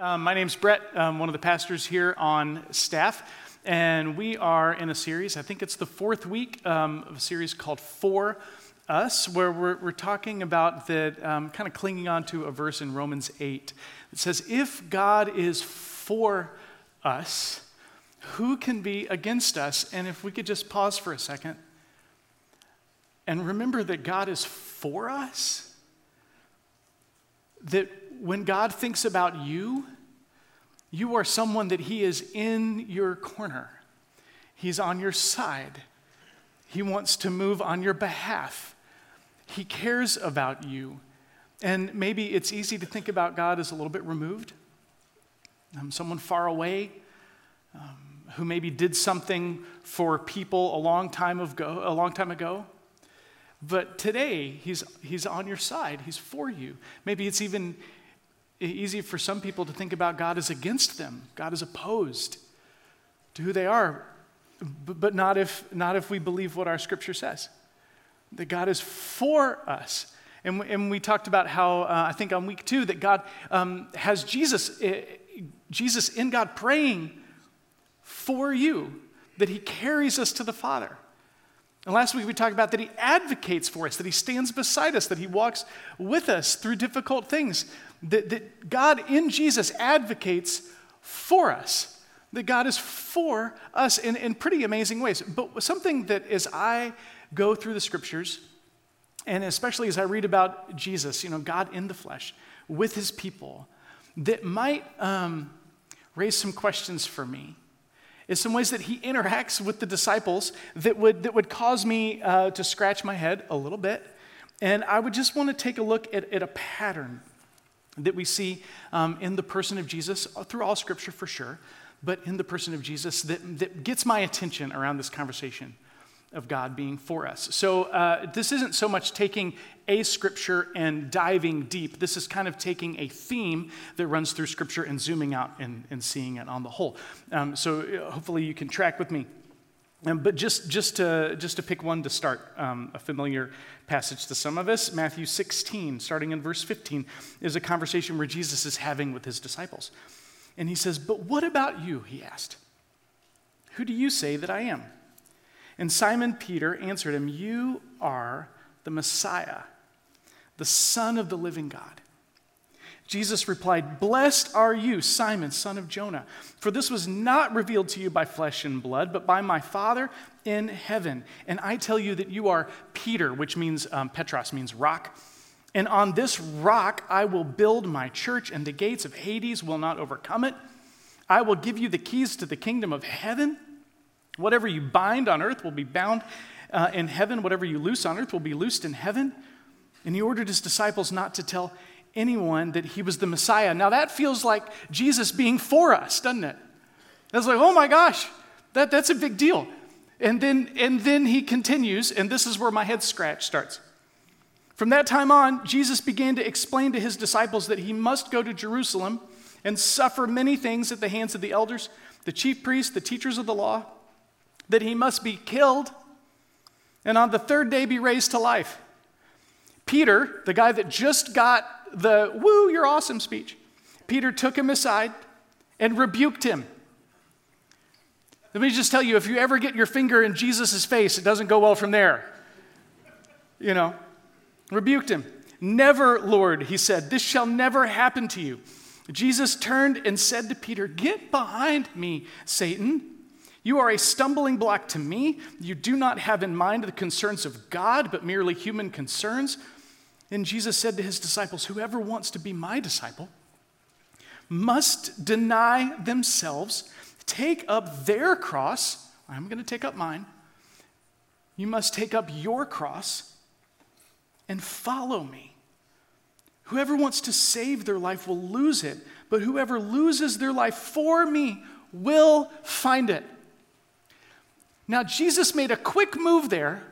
Um, my name's Brett. I'm one of the pastors here on staff, and we are in a series. I think it's the fourth week um, of a series called For Us, where we're, we're talking about the um, kind of clinging on to a verse in Romans 8 that says, If God is for us, who can be against us? And if we could just pause for a second and remember that God is for us, that when God thinks about you, you are someone that He is in your corner. He's on your side. He wants to move on your behalf. He cares about you. And maybe it's easy to think about God as a little bit removed, um, someone far away um, who maybe did something for people a long time ago. A long time ago. But today, he's, he's on your side. He's for you. Maybe it's even easy for some people to think about God as against them. God is opposed to who they are. But not if, not if we believe what our scripture says that God is for us. And, and we talked about how, uh, I think on week two, that God um, has Jesus, uh, Jesus in God praying for you, that he carries us to the Father. And last week we talked about that he advocates for us, that he stands beside us, that he walks with us through difficult things, that, that God in Jesus advocates for us, that God is for us in, in pretty amazing ways. But something that as I go through the scriptures, and especially as I read about Jesus, you know, God in the flesh with his people, that might um, raise some questions for me is some ways that he interacts with the disciples that would, that would cause me uh, to scratch my head a little bit. And I would just want to take a look at, at a pattern that we see um, in the person of Jesus, uh, through all scripture for sure, but in the person of Jesus that, that gets my attention around this conversation of God being for us. So uh, this isn't so much taking a scripture and diving deep. This is kind of taking a theme that runs through scripture and zooming out and, and seeing it on the whole. Um, so uh, hopefully you can track with me. Um, but just, just, to, just to pick one to start, um, a familiar passage to some of us, Matthew 16, starting in verse 15, is a conversation where Jesus is having with his disciples. And he says, But what about you? He asked. Who do you say that I am? And Simon Peter answered him, You are the Messiah, the Son of the living God. Jesus replied, Blessed are you, Simon, son of Jonah, for this was not revealed to you by flesh and blood, but by my Father in heaven. And I tell you that you are Peter, which means um, Petros, means rock. And on this rock I will build my church, and the gates of Hades will not overcome it. I will give you the keys to the kingdom of heaven. Whatever you bind on earth will be bound uh, in heaven. Whatever you loose on earth will be loosed in heaven. And he ordered his disciples not to tell anyone that he was the Messiah. Now that feels like Jesus being for us, doesn't it? That's like, oh my gosh, that, that's a big deal. And then, and then he continues, and this is where my head scratch starts. From that time on, Jesus began to explain to his disciples that he must go to Jerusalem and suffer many things at the hands of the elders, the chief priests, the teachers of the law that he must be killed and on the third day be raised to life. Peter, the guy that just got the woo, you're awesome speech, Peter took him aside and rebuked him. Let me just tell you if you ever get your finger in Jesus' face, it doesn't go well from there. You know, rebuked him. Never, Lord, he said, this shall never happen to you. Jesus turned and said to Peter, Get behind me, Satan. You are a stumbling block to me. You do not have in mind the concerns of God, but merely human concerns. And Jesus said to his disciples, Whoever wants to be my disciple must deny themselves, take up their cross. I'm going to take up mine. You must take up your cross and follow me. Whoever wants to save their life will lose it, but whoever loses their life for me will find it. Now, Jesus made a quick move there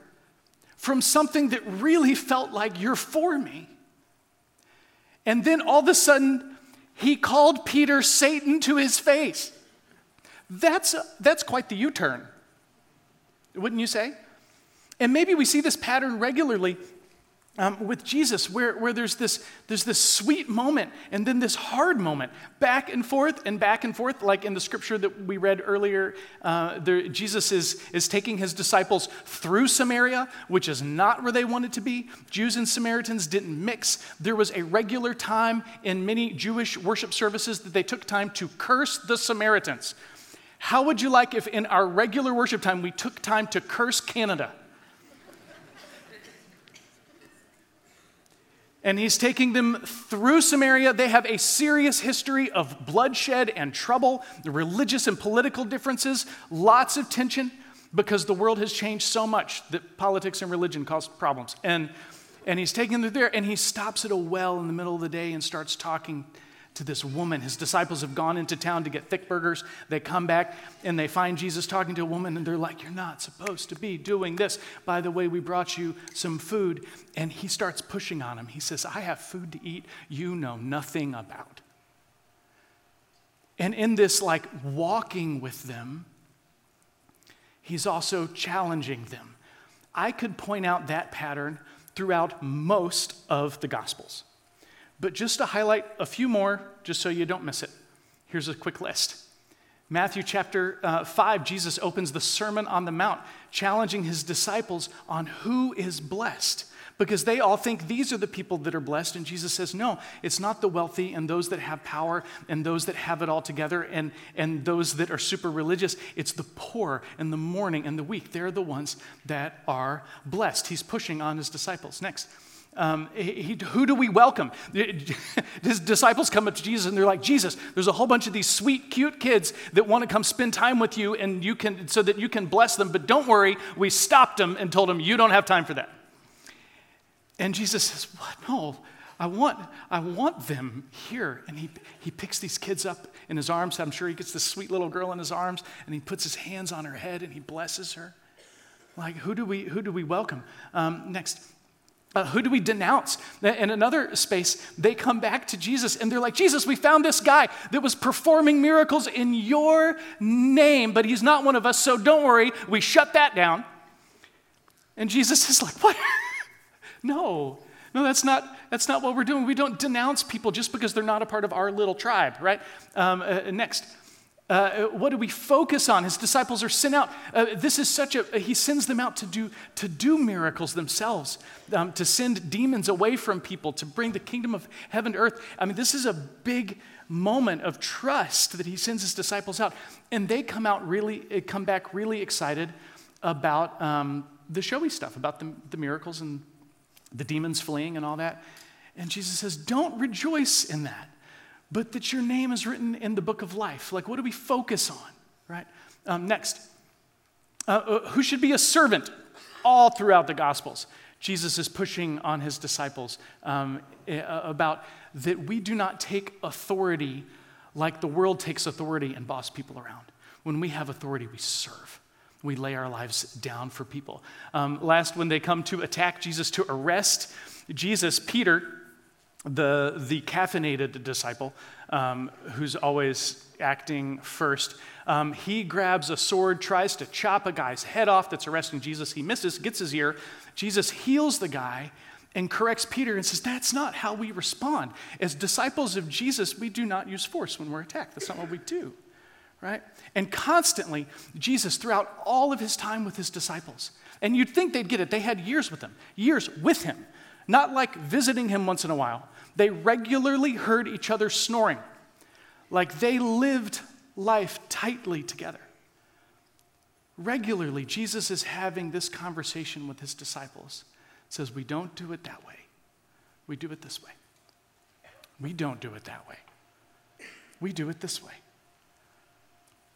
from something that really felt like you're for me. And then all of a sudden, he called Peter Satan to his face. That's, that's quite the U turn, wouldn't you say? And maybe we see this pattern regularly um, with Jesus, where, where there's, this, there's this sweet moment and then this hard moment, back and forth and back and forth, like in the scripture that we read earlier. Uh, there, Jesus is, is taking his disciples through Samaria, which is not where they wanted to be. Jews and Samaritans didn't mix. There was a regular time in many Jewish worship services that they took time to curse the Samaritans. How would you like if in our regular worship time we took time to curse Canada? And he's taking them through Samaria. They have a serious history of bloodshed and trouble, religious and political differences, lots of tension because the world has changed so much that politics and religion cause problems. And, and he's taking them there and he stops at a well in the middle of the day and starts talking to this woman. His disciples have gone into town to get thick burgers. They come back and they find Jesus talking to a woman, and they're like, You're not supposed to be doing this. By the way, we brought you some food. And he starts pushing on him. He says, I have food to eat you know nothing about. And in this, like, walking with them, he's also challenging them. I could point out that pattern throughout most of the Gospels. But just to highlight a few more, just so you don't miss it, here's a quick list. Matthew chapter uh, 5, Jesus opens the Sermon on the Mount, challenging his disciples on who is blessed. Because they all think these are the people that are blessed. And Jesus says, no, it's not the wealthy and those that have power and those that have it all together and, and those that are super religious. It's the poor and the mourning and the weak. They're the ones that are blessed. He's pushing on his disciples. Next. Um, he, who do we welcome? His disciples come up to Jesus and they're like, Jesus, there's a whole bunch of these sweet, cute kids that want to come spend time with you and you can, so that you can bless them. But don't worry, we stopped them and told them, you don't have time for that. And Jesus says, What? No, I want, I want them here. And he, he picks these kids up in his arms. I'm sure he gets this sweet little girl in his arms and he puts his hands on her head and he blesses her. Like, who do we, who do we welcome? Um, next, uh, who do we denounce? In another space, they come back to Jesus and they're like, Jesus, we found this guy that was performing miracles in your name, but he's not one of us, so don't worry. We shut that down. And Jesus is like, What? no, no, that's not, that's not what we're doing. We don't denounce people just because they're not a part of our little tribe, right? Um, uh, next. Uh, what do we focus on? His disciples are sent out. Uh, this is such a, he sends them out to do, to do miracles themselves, um, to send demons away from people, to bring the kingdom of heaven to earth. I mean, this is a big moment of trust that he sends his disciples out. And they come out really, uh, come back really excited about um, the showy stuff, about the, the miracles and the demons fleeing and all that. And Jesus says, Don't rejoice in that but that your name is written in the book of life. Like, what do we focus on, right? Um, next, uh, uh, who should be a servant all throughout the Gospels? Jesus is pushing on his disciples um, about that we do not take authority like the world takes authority and boss people around. When we have authority, we serve. We lay our lives down for people. Um, last, when they come to attack Jesus to arrest Jesus, Peter the, the caffeinated disciple, um, who's always acting first, um, he grabs a sword, tries to chop a guy's head off that's arresting Jesus. He misses, gets his ear. Jesus heals the guy and corrects Peter and says, That's not how we respond. As disciples of Jesus, we do not use force when we're attacked. That's not what we do, right? And constantly, Jesus, throughout all of his time with his disciples, and you'd think they'd get it, they had years with him, years with him, not like visiting him once in a while they regularly heard each other snoring, like they lived life tightly together. Regularly, Jesus is having this conversation with his disciples. says, We don't do it that way. We do it this way. We don't do it that way. We do it this way.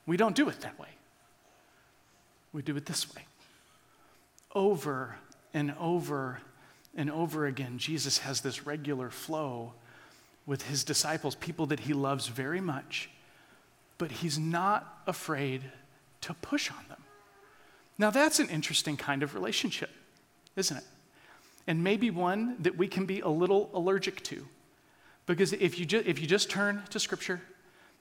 We don't do it that way. We do it this way. Over and over and over again, Jesus has this regular flow with his disciples, people that he loves very much, but he's not afraid to push on them. Now, that's an interesting kind of relationship, isn't it? And maybe one that we can be a little allergic to. Because if you, ju- if you just turn to Scripture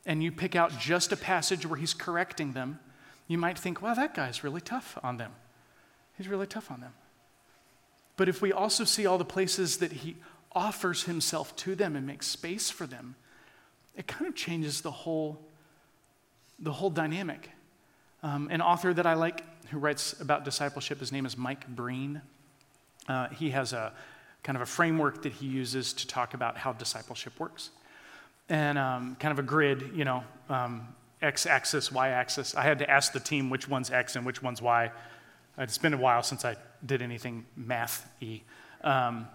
and you pick out just a passage where he's correcting them, you might think, wow, that guy's really tough on them. He's really tough on them. But if we also see all the places that he offers himself to them and makes space for them, it kind of changes the whole, the whole dynamic. Um, an author that I like who writes about discipleship, his name is Mike Breen. Uh, he has a kind of a framework that he uses to talk about how discipleship works. And um, kind of a grid, you know, um, x axis, y axis. I had to ask the team which one's x and which one's y. It's been a while since I did anything math y. Um,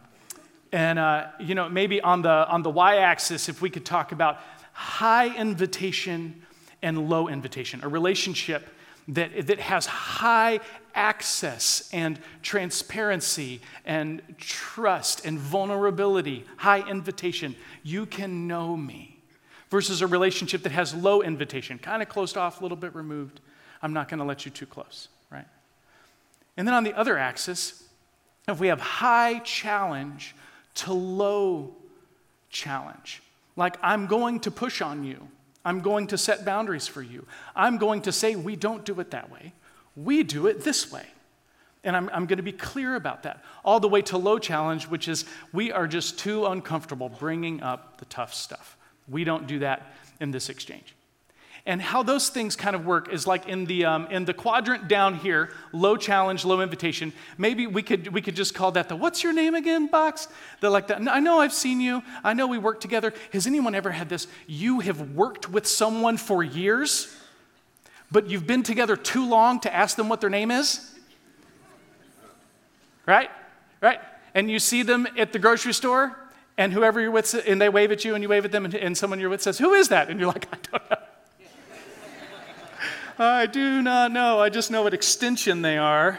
and, uh, you know, maybe on the, on the y axis, if we could talk about high invitation and low invitation, a relationship that, that has high access and transparency and trust and vulnerability, high invitation. You can know me. Versus a relationship that has low invitation, kind of closed off, a little bit removed. I'm not going to let you too close? And then on the other axis, if we have high challenge to low challenge, like I'm going to push on you, I'm going to set boundaries for you. I'm going to say, we don't do it that way. We do it this way. And I'm, I'm going to be clear about that. All the way to low challenge, which is we are just too uncomfortable bringing up the tough stuff. We don't do that in this exchange. And how those things kind of work is like in the, um, in the quadrant down here, low challenge, low invitation. Maybe we could, we could just call that the what's your name again box. They're like that. I know I've seen you. I know we work together. Has anyone ever had this? You have worked with someone for years, but you've been together too long to ask them what their name is? Right? Right? And you see them at the grocery store, and whoever you're with, and they wave at you, and you wave at them, and, and someone you're with says, Who is that? And you're like, I don't know. I do not know. I just know what extension they are.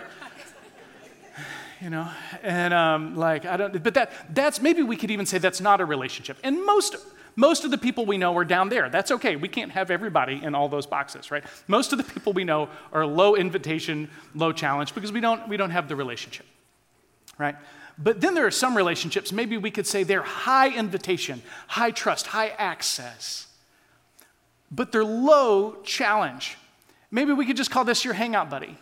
You know, and um, like, I don't, but that, that's, maybe we could even say that's not a relationship. And most, most of the people we know are down there. That's okay. We can't have everybody in all those boxes, right? Most of the people we know are low invitation, low challenge because we don't, we don't have the relationship, right? But then there are some relationships, maybe we could say they're high invitation, high trust, high access, but they're low challenge. Maybe we could just call this your hangout buddy.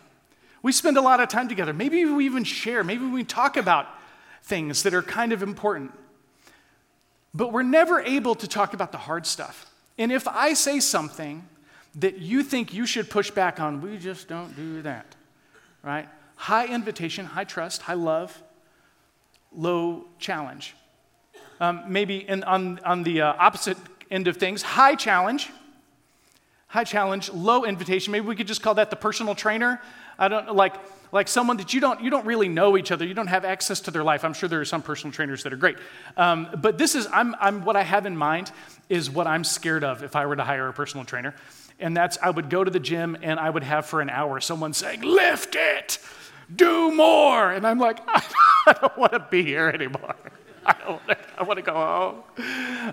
We spend a lot of time together. Maybe we even share. Maybe we talk about things that are kind of important. But we're never able to talk about the hard stuff. And if I say something that you think you should push back on, we just don't do that, right? High invitation, high trust, high love, low challenge. Um, maybe in, on, on the uh, opposite end of things, high challenge, high challenge, low invitation. Maybe we could just call that the personal trainer. I don't like like someone that you don't you don't really know each other. You don't have access to their life. I'm sure there are some personal trainers that are great, um, but this is I'm, I'm what I have in mind is what I'm scared of if I were to hire a personal trainer, and that's I would go to the gym and I would have for an hour someone saying lift it, do more, and I'm like I don't want to be here anymore. I don't. I want to go home.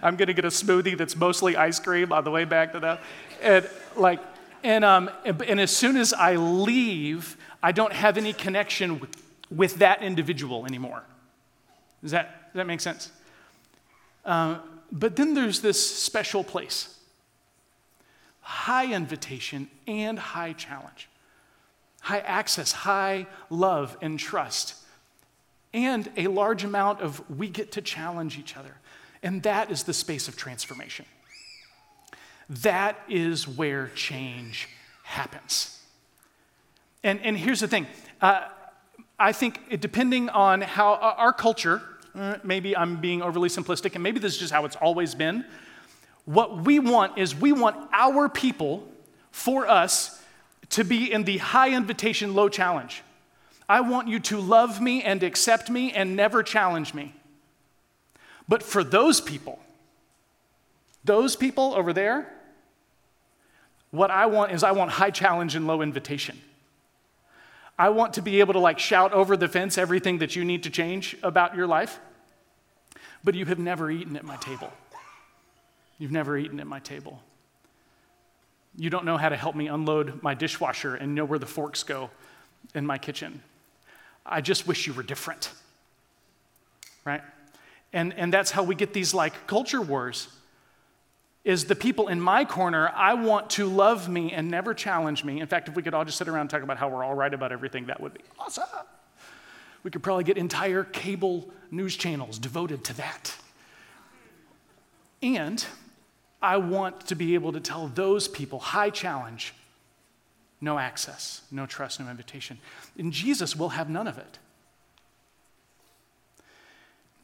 I'm going to get a smoothie that's mostly ice cream on the way back to that. And like, and, um, and as soon as I leave, I don't have any connection with, with that individual anymore. Does that, does that make sense? Uh, but then there's this special place high invitation and high challenge, high access, high love and trust, and a large amount of we get to challenge each other. And that is the space of transformation. That is where change happens. And, and here's the thing uh, I think, depending on how uh, our culture, uh, maybe I'm being overly simplistic, and maybe this is just how it's always been. What we want is we want our people, for us, to be in the high invitation, low challenge. I want you to love me and accept me and never challenge me. But for those people, those people over there, what I want is I want high challenge and low invitation. I want to be able to like shout over the fence everything that you need to change about your life, but you have never eaten at my table. You've never eaten at my table. You don't know how to help me unload my dishwasher and know where the forks go in my kitchen. I just wish you were different. Right? And, and that's how we get these like culture wars is the people in my corner, I want to love me and never challenge me. In fact, if we could all just sit around and talk about how we're all right about everything, that would be awesome. We could probably get entire cable news channels devoted to that. And I want to be able to tell those people high challenge, no access, no trust, no invitation. And Jesus will have none of it.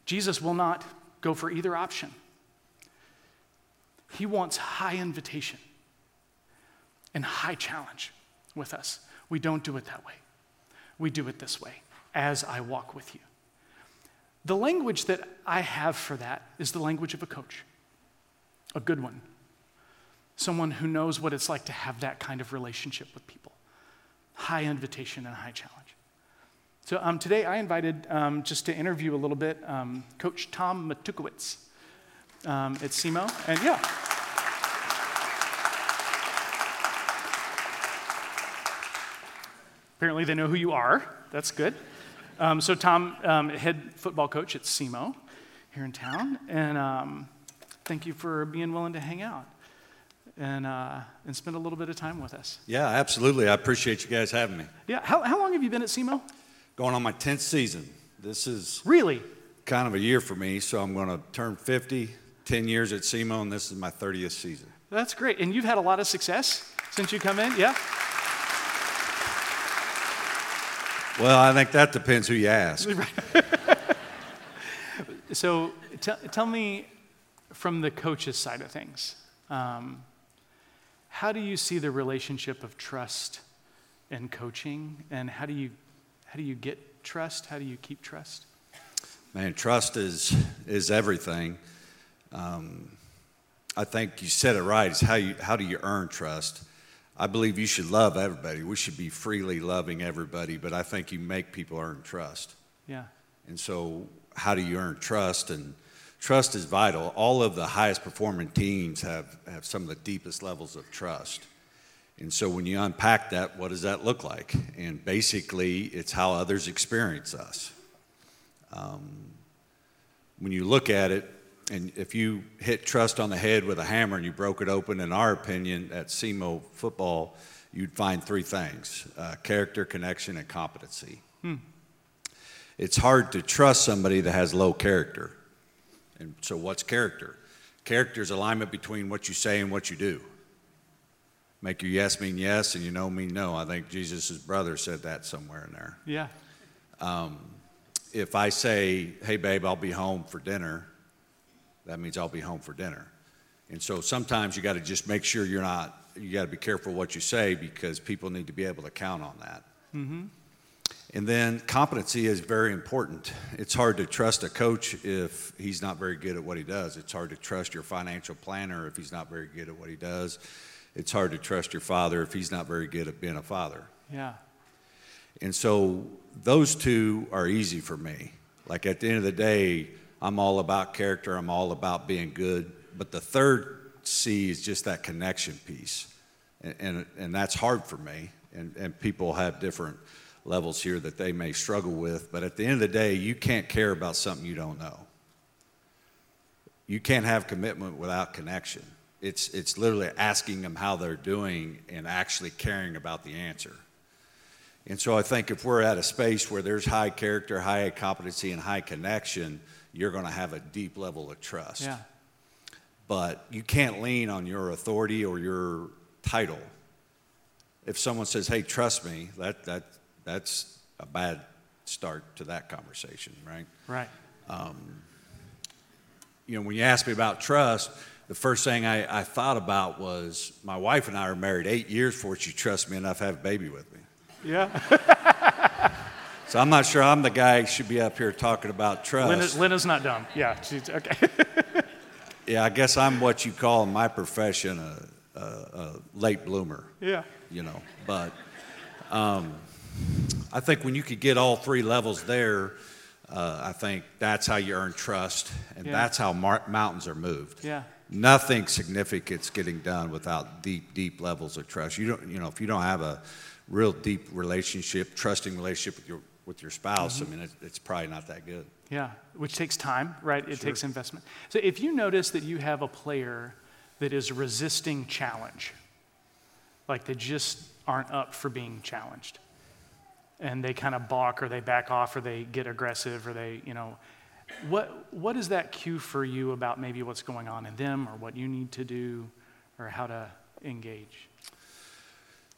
Jesus will not go for either option. He wants high invitation and high challenge with us. We don't do it that way. We do it this way as I walk with you. The language that I have for that is the language of a coach, a good one, someone who knows what it's like to have that kind of relationship with people high invitation and high challenge. So um, today I invited um, just to interview a little bit um, Coach Tom Matukewicz um, at SEMO. And yeah. Apparently they know who you are. That's good. Um, so Tom, um, head football coach at SEMO here in town. And thank you for being willing to hang out and, uh, and spend a little bit of time with us. Yeah, absolutely. I appreciate you guys having me. Yeah. How, how long have you been at SEMO? Going on my 10th season. This is really kind of a year for me, so I'm going to turn 50, 10 years at SEMO, and this is my 30th season. That's great. And you've had a lot of success since you come in, yeah? Well, I think that depends who you ask. so t- tell me from the coach's side of things. Um, how do you see the relationship of trust and coaching, and how do you how do you get trust? How do you keep trust? Man, trust is is everything. Um, I think you said it right. Is how you how do you earn trust? I believe you should love everybody. We should be freely loving everybody, but I think you make people earn trust. Yeah. And so, how do you earn trust? And trust is vital. All of the highest performing teams have, have some of the deepest levels of trust. And so when you unpack that, what does that look like? And basically, it's how others experience us. Um, when you look at it, and if you hit trust on the head with a hammer and you broke it open, in our opinion, at SEMO football, you'd find three things uh, character, connection, and competency. Hmm. It's hard to trust somebody that has low character. And so, what's character? Character is alignment between what you say and what you do. Make your yes mean yes and you know mean no. I think Jesus' brother said that somewhere in there. Yeah. Um, if I say, hey, babe, I'll be home for dinner, that means I'll be home for dinner. And so sometimes you got to just make sure you're not, you got to be careful what you say because people need to be able to count on that. Mm-hmm. And then competency is very important. It's hard to trust a coach if he's not very good at what he does. It's hard to trust your financial planner if he's not very good at what he does. It's hard to trust your father if he's not very good at being a father. Yeah. And so those two are easy for me. Like at the end of the day, I'm all about character, I'm all about being good. But the third C is just that connection piece. And, and, and that's hard for me. And, and people have different levels here that they may struggle with. But at the end of the day, you can't care about something you don't know. You can't have commitment without connection. It's, it's literally asking them how they're doing and actually caring about the answer. And so I think if we're at a space where there's high character, high competency, and high connection, you're going to have a deep level of trust. Yeah. But you can't lean on your authority or your title. If someone says, "Hey, trust me," that that that's a bad start to that conversation, right? Right. Um, you know, when you asked me about trust, the first thing I, I, thought about was my wife and I are married eight years before she trusts me enough to have a baby with me. Yeah. so I'm not sure I'm the guy who should be up here talking about trust. Lynn, Lynn not dumb. Yeah, she's okay. yeah, I guess I'm what you call in my profession a, a, a late bloomer. Yeah. You know, but um, I think when you could get all three levels there, uh, I think that's how you earn trust, and yeah. that's how mar- mountains are moved. Yeah. Nothing significant's getting done without deep, deep levels of trust. You don't, you know, if you don't have a real deep relationship, trusting relationship with your with your spouse, mm-hmm. I mean, it, it's probably not that good. Yeah, which takes time, right? It sure. takes investment. So if you notice that you have a player that is resisting challenge, like they just aren't up for being challenged, and they kind of balk or they back off or they get aggressive or they, you know, what, what is that cue for you about maybe what's going on in them or what you need to do or how to engage?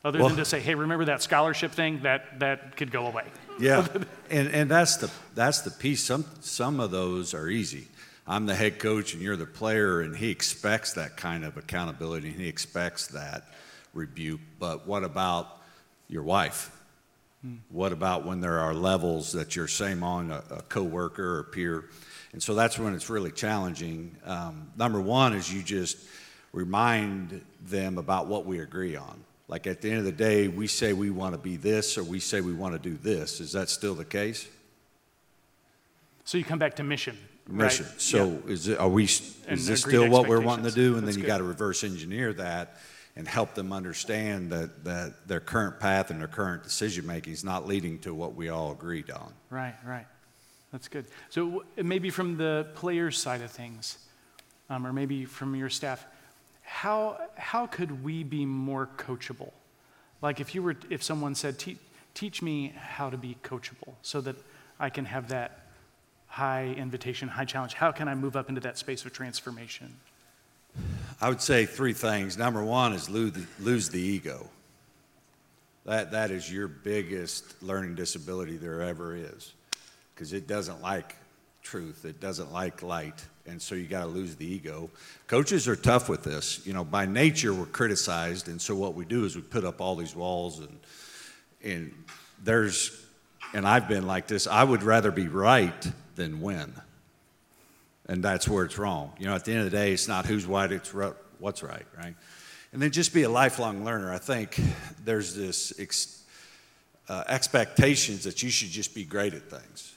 Other Well- than to say, hey, remember that scholarship thing? That, that could go away. Yeah, and, and that's the, that's the piece. Some, some of those are easy. I'm the head coach and you're the player, and he expects that kind of accountability and he expects that rebuke. But what about your wife? What about when there are levels that you're same on a, a coworker or peer? And so that's when it's really challenging. Um, number one is you just remind them about what we agree on. Like at the end of the day, we say we want to be this or we say we want to do this. Is that still the case? So you come back to mission. Mission. Right? So is it, are we, is And this still what we're wanting to do? And That's then you got to reverse engineer that and help them understand that, that their current path and their current decision making is not leading to what we all agreed on. Right, right. That's good. So maybe from the players' side of things, um, or maybe from your staff, how, how could we be more coachable? Like if you were, if someone said, "Te- teach me how to be coachable so that I can have that high invitation, high challenge, how can I move up into that space of transformation? I would say three things. Number one is lose the, lose the ego. That, that is your biggest learning disability there ever is because it doesn't like truth, it doesn't like light. And so you got to lose the ego. Coaches are tough with this. You know, by nature, we're criticized. And so what we do is we put up all these walls and, and there's, and I've been like this, I would rather be right than win. And that's where it's wrong. You know, at the end of the day, it's not who's right, it's what's right, right? And then just be a lifelong learner. I think there's this ex, uh, expectations that you should just be great at things.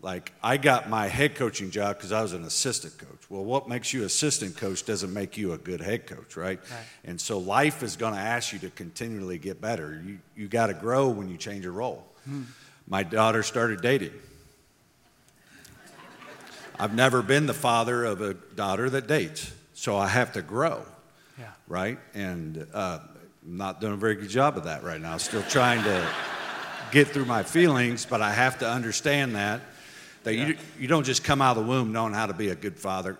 Like I got my head coaching job because I was an assistant coach. Well, what makes you assistant coach doesn't make you a good head coach, right? Right. And so life is going to ask you to continually get better. You you got to grow when you change your role. My daughter started dating. I've never been the father of a daughter that dates, so I have to grow, Yeah. right? And uh, I'm not doing a very good job of that right now. Still trying to get through my feelings, but I have to understand that that you you don't just come out of the womb knowing how to be a good father,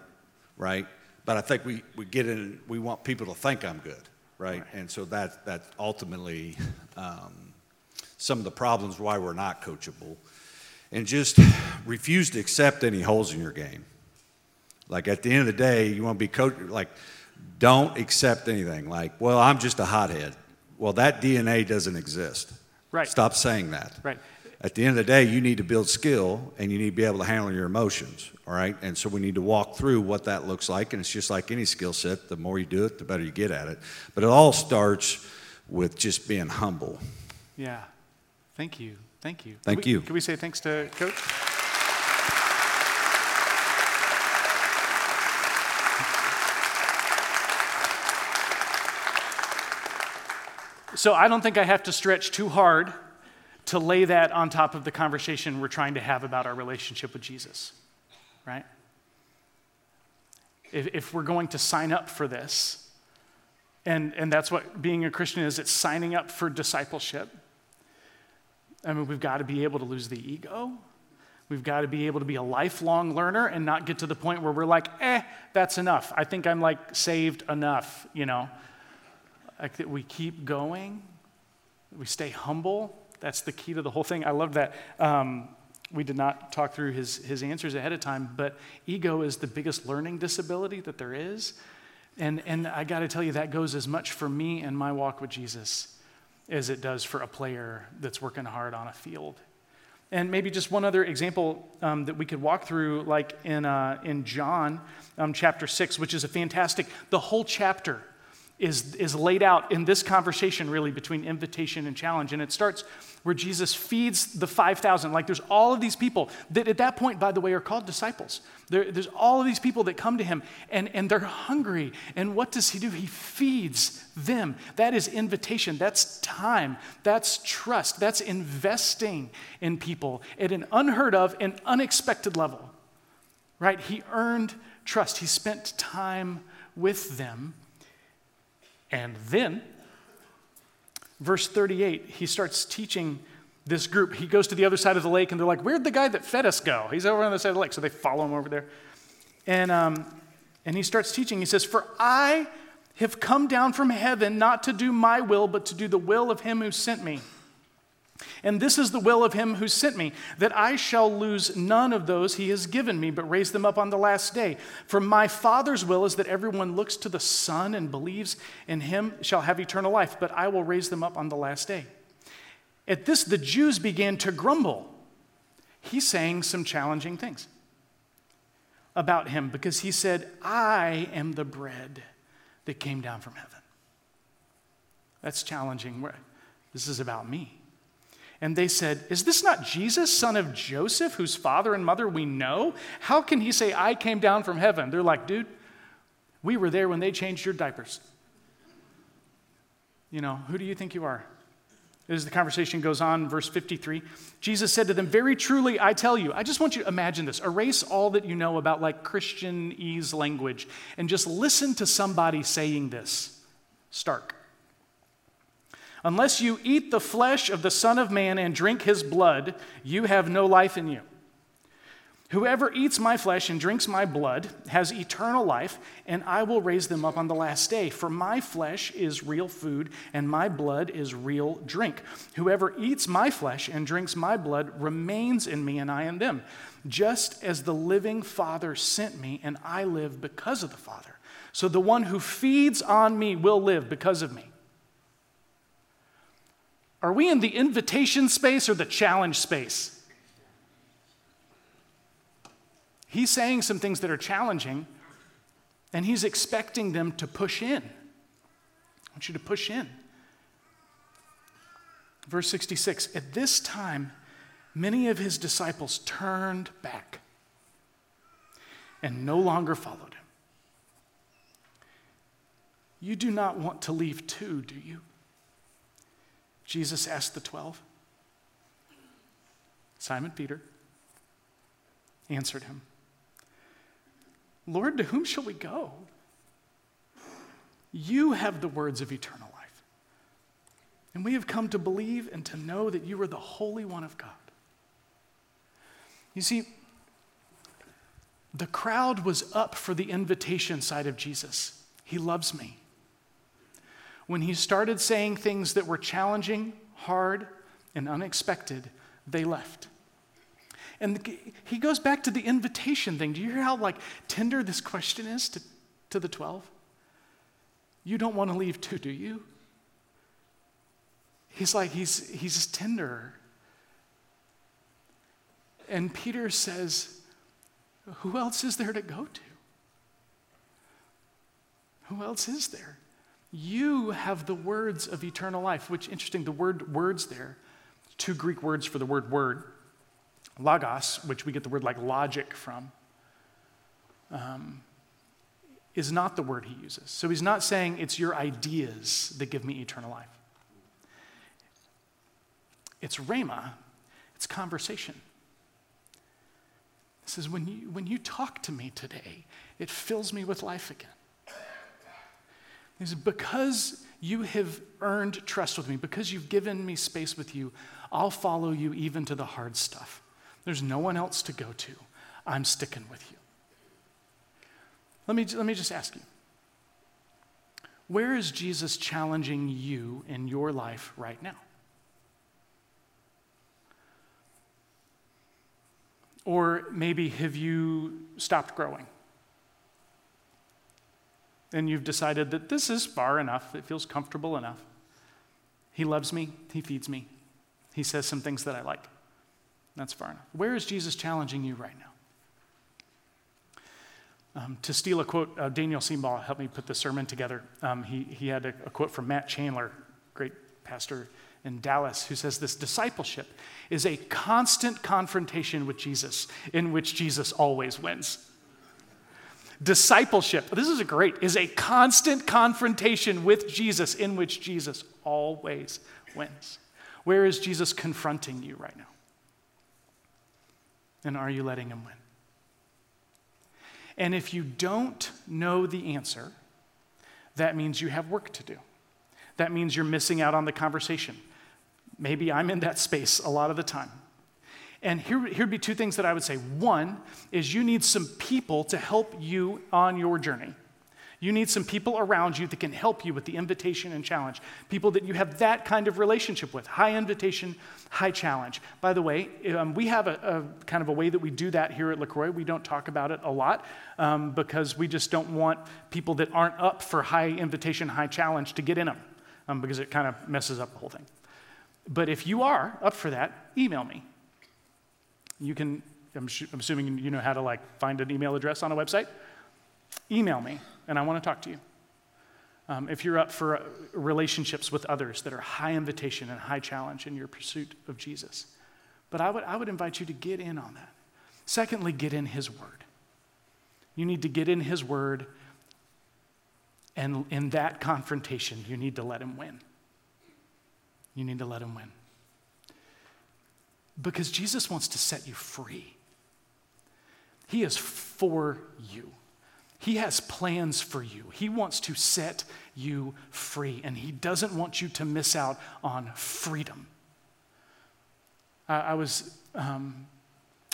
right? But I think we, we get in. We want people to think I'm good, right? And so that that ultimately um, some of the problems why we're not coachable, and just refuse to accept any holes in your game. Like at the end of the day, you want to be coach. Like, don't accept anything. Like, well, I'm just a hothead. Well, that DNA doesn't exist. Right. Stop saying that. Right. At the end of the day, you need to build skill and you need to be able to handle your emotions. All right. And so we need to walk through what that looks like. And it's just like any skill set. The more you do it, the better you get at it. But it all starts with just being humble. Yeah. Thank you. Thank you. Thank Can we- you. Can we say thanks to Coach? So I don't think I have to stretch too hard to lay that on top of the conversation we're trying to have about our relationship with Jesus, right? If, if we're going to sign up for this, and, and that's what being a Christian is, it's signing up for discipleship. I mean, we've got to be able to lose the ego. We've got to be able to be a lifelong learner and not get to the point where we're like, eh, that's enough. I think I'm like saved enough, you know. Like that we keep going, we stay humble. That's the key to the whole thing. I love that. Um, we did not talk through his, his answers ahead of time, but ego is the biggest learning disability that there is. And, and I got to tell you, that goes as much for me and my walk with Jesus as it does for a player that's working hard on a field. And maybe just one other example um, that we could walk through, like in, uh, in John um, chapter 6, which is a fantastic, the whole chapter is, is laid out in this conversation really between invitation and challenge. And it starts where Jesus feeds the 5,000. Like there's all of these people that at that point, by the way, are called disciples. There, there's all of these people that come to him and, and they're hungry. And what does he do? He feeds them. That is invitation. That's time. That's trust. That's investing in people at an unheard of and unexpected level. Right? He earned trust. He spent time with them. And then, verse 38, he starts teaching this group, he goes to the other side of the lake and they're like, Where'd the guy that fed us go? He's over on the side of the lake. So they follow him over there. And, um, and he starts teaching. He says, For I have come down from heaven not to do my will, but to do the will of him who sent me. And this is the will of him who sent me, that I shall lose none of those he has given me, but raise them up on the last day. For my Father's will is that everyone looks to the Son and believes in him shall have eternal life, but I will raise them up on the last day. At this, the Jews began to grumble. He's saying some challenging things about him because he said, I am the bread that came down from heaven. That's challenging. This is about me. And they said, Is this not Jesus, son of Joseph, whose father and mother we know? How can he say, I came down from heaven? They're like, Dude, we were there when they changed your diapers. You know, who do you think you are? As the conversation goes on, verse 53, Jesus said to them, Very truly, I tell you, I just want you to imagine this. Erase all that you know about like Christianese language and just listen to somebody saying this stark. Unless you eat the flesh of the Son of Man and drink his blood, you have no life in you. Whoever eats my flesh and drinks my blood has eternal life, and I will raise them up on the last day. For my flesh is real food, and my blood is real drink. Whoever eats my flesh and drinks my blood remains in me, and I in them. Just as the living Father sent me, and I live because of the Father. So the one who feeds on me will live because of me. Are we in the invitation space or the challenge space? He's saying some things that are challenging, and he's expecting them to push in. I want you to push in. Verse 66 At this time, many of his disciples turned back and no longer followed him. You do not want to leave too, do you? Jesus asked the twelve. Simon Peter answered him. Lord, to whom shall we go? You have the words of eternal life. And we have come to believe and to know that you are the Holy One of God. You see, the crowd was up for the invitation side of Jesus. He loves me. When he started saying things that were challenging, hard, and unexpected, they left. And he goes back to the invitation thing. Do you hear how like tender this question is to, to the 12? You don't want to leave too, do you? He's like, he's, he's tender. And Peter says, Who else is there to go to? Who else is there? You have the words of eternal life, which, interesting, the word words there, two Greek words for the word word logos, which we get the word like logic from, um, is not the word he uses. So he's not saying it's your ideas that give me eternal life. It's rhema, it's conversation. He says, when you, when you talk to me today, it fills me with life again. He says, because you have earned trust with me, because you've given me space with you, I'll follow you even to the hard stuff. There's no one else to go to. I'm sticking with you. Let me, let me just ask you where is Jesus challenging you in your life right now? Or maybe have you stopped growing? And you've decided that this is far enough, it feels comfortable enough. He loves me, He feeds me, He says some things that I like. That's far enough. Where is Jesus challenging you right now? Um, to steal a quote, uh, Daniel Seabaugh helped me put the sermon together. Um, he, he had a, a quote from Matt Chandler, great pastor in Dallas, who says this discipleship is a constant confrontation with Jesus in which Jesus always wins. Discipleship, this is a great, is a constant confrontation with Jesus in which Jesus always wins. Where is Jesus confronting you right now? And are you letting him win? And if you don't know the answer, that means you have work to do. That means you're missing out on the conversation. Maybe I'm in that space a lot of the time. And here, here'd be two things that I would say. One is you need some people to help you on your journey. You need some people around you that can help you with the invitation and challenge. People that you have that kind of relationship with. High invitation, high challenge. By the way, um, we have a, a, kind of a way that we do that here at LaCroix. We don't talk about it a lot um, because we just don't want people that aren't up for high invitation, high challenge to get in them um, because it kind of messes up the whole thing. But if you are up for that, email me. You can, I'm, sh- I'm assuming you know how to like find an email address on a website. Email me, and I want to talk to you. Um, if you're up for uh, relationships with others that are high invitation and high challenge in your pursuit of Jesus. But I would, I would invite you to get in on that. Secondly, get in His Word. You need to get in His Word, and in that confrontation, you need to let Him win. You need to let Him win. Because Jesus wants to set you free. He is for you. He has plans for you. He wants to set you free, and He doesn't want you to miss out on freedom. I, I was um,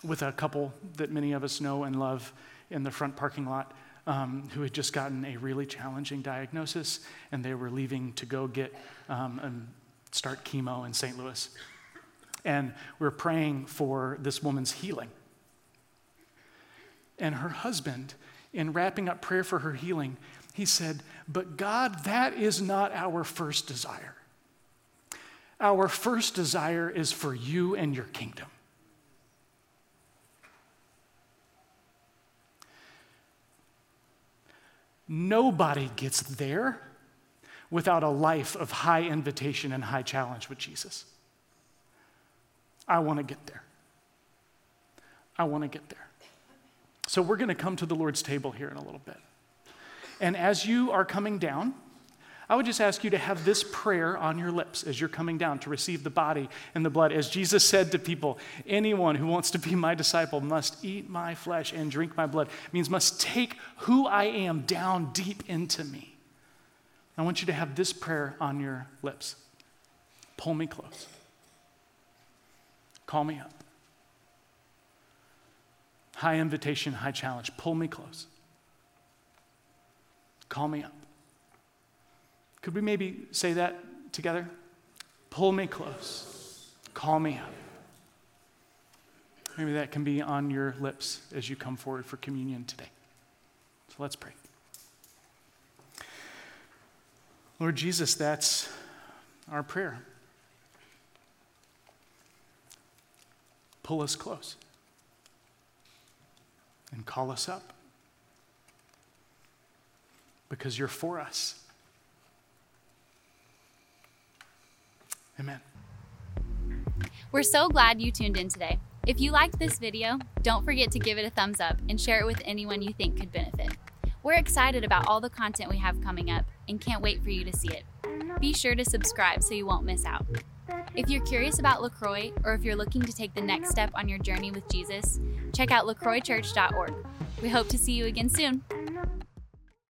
with a couple that many of us know and love in the front parking lot um, who had just gotten a really challenging diagnosis, and they were leaving to go get um, and start chemo in St. Louis. And we we're praying for this woman's healing. And her husband in wrapping up prayer for her healing, he said, But God, that is not our first desire. Our first desire is for you and your kingdom. Nobody gets there without a life of high invitation and high challenge with Jesus. I want to get there. I want to get there. So we're going to come to the Lord's table here in a little bit. And as you are coming down, I would just ask you to have this prayer on your lips as you're coming down to receive the body and the blood. As Jesus said to people, anyone who wants to be my disciple must eat my flesh and drink my blood. It means must take who I am down deep into me. I want you to have this prayer on your lips. Pull me close. Call me up. High invitation, high challenge. Pull me close. Call me up. Could we maybe say that together? Pull me close. Call me up. Maybe that can be on your lips as you come forward for communion today. So let's pray. Lord Jesus, that's our prayer. Pull us close and call us up because you're for us. Amen. We're so glad you tuned in today. If you liked this video, don't forget to give it a thumbs up and share it with anyone you think could benefit. We're excited about all the content we have coming up and can't wait for you to see it. Be sure to subscribe so you won't miss out. If you're curious about LaCroix or if you're looking to take the next step on your journey with Jesus, check out lacroixchurch.org. We hope to see you again soon.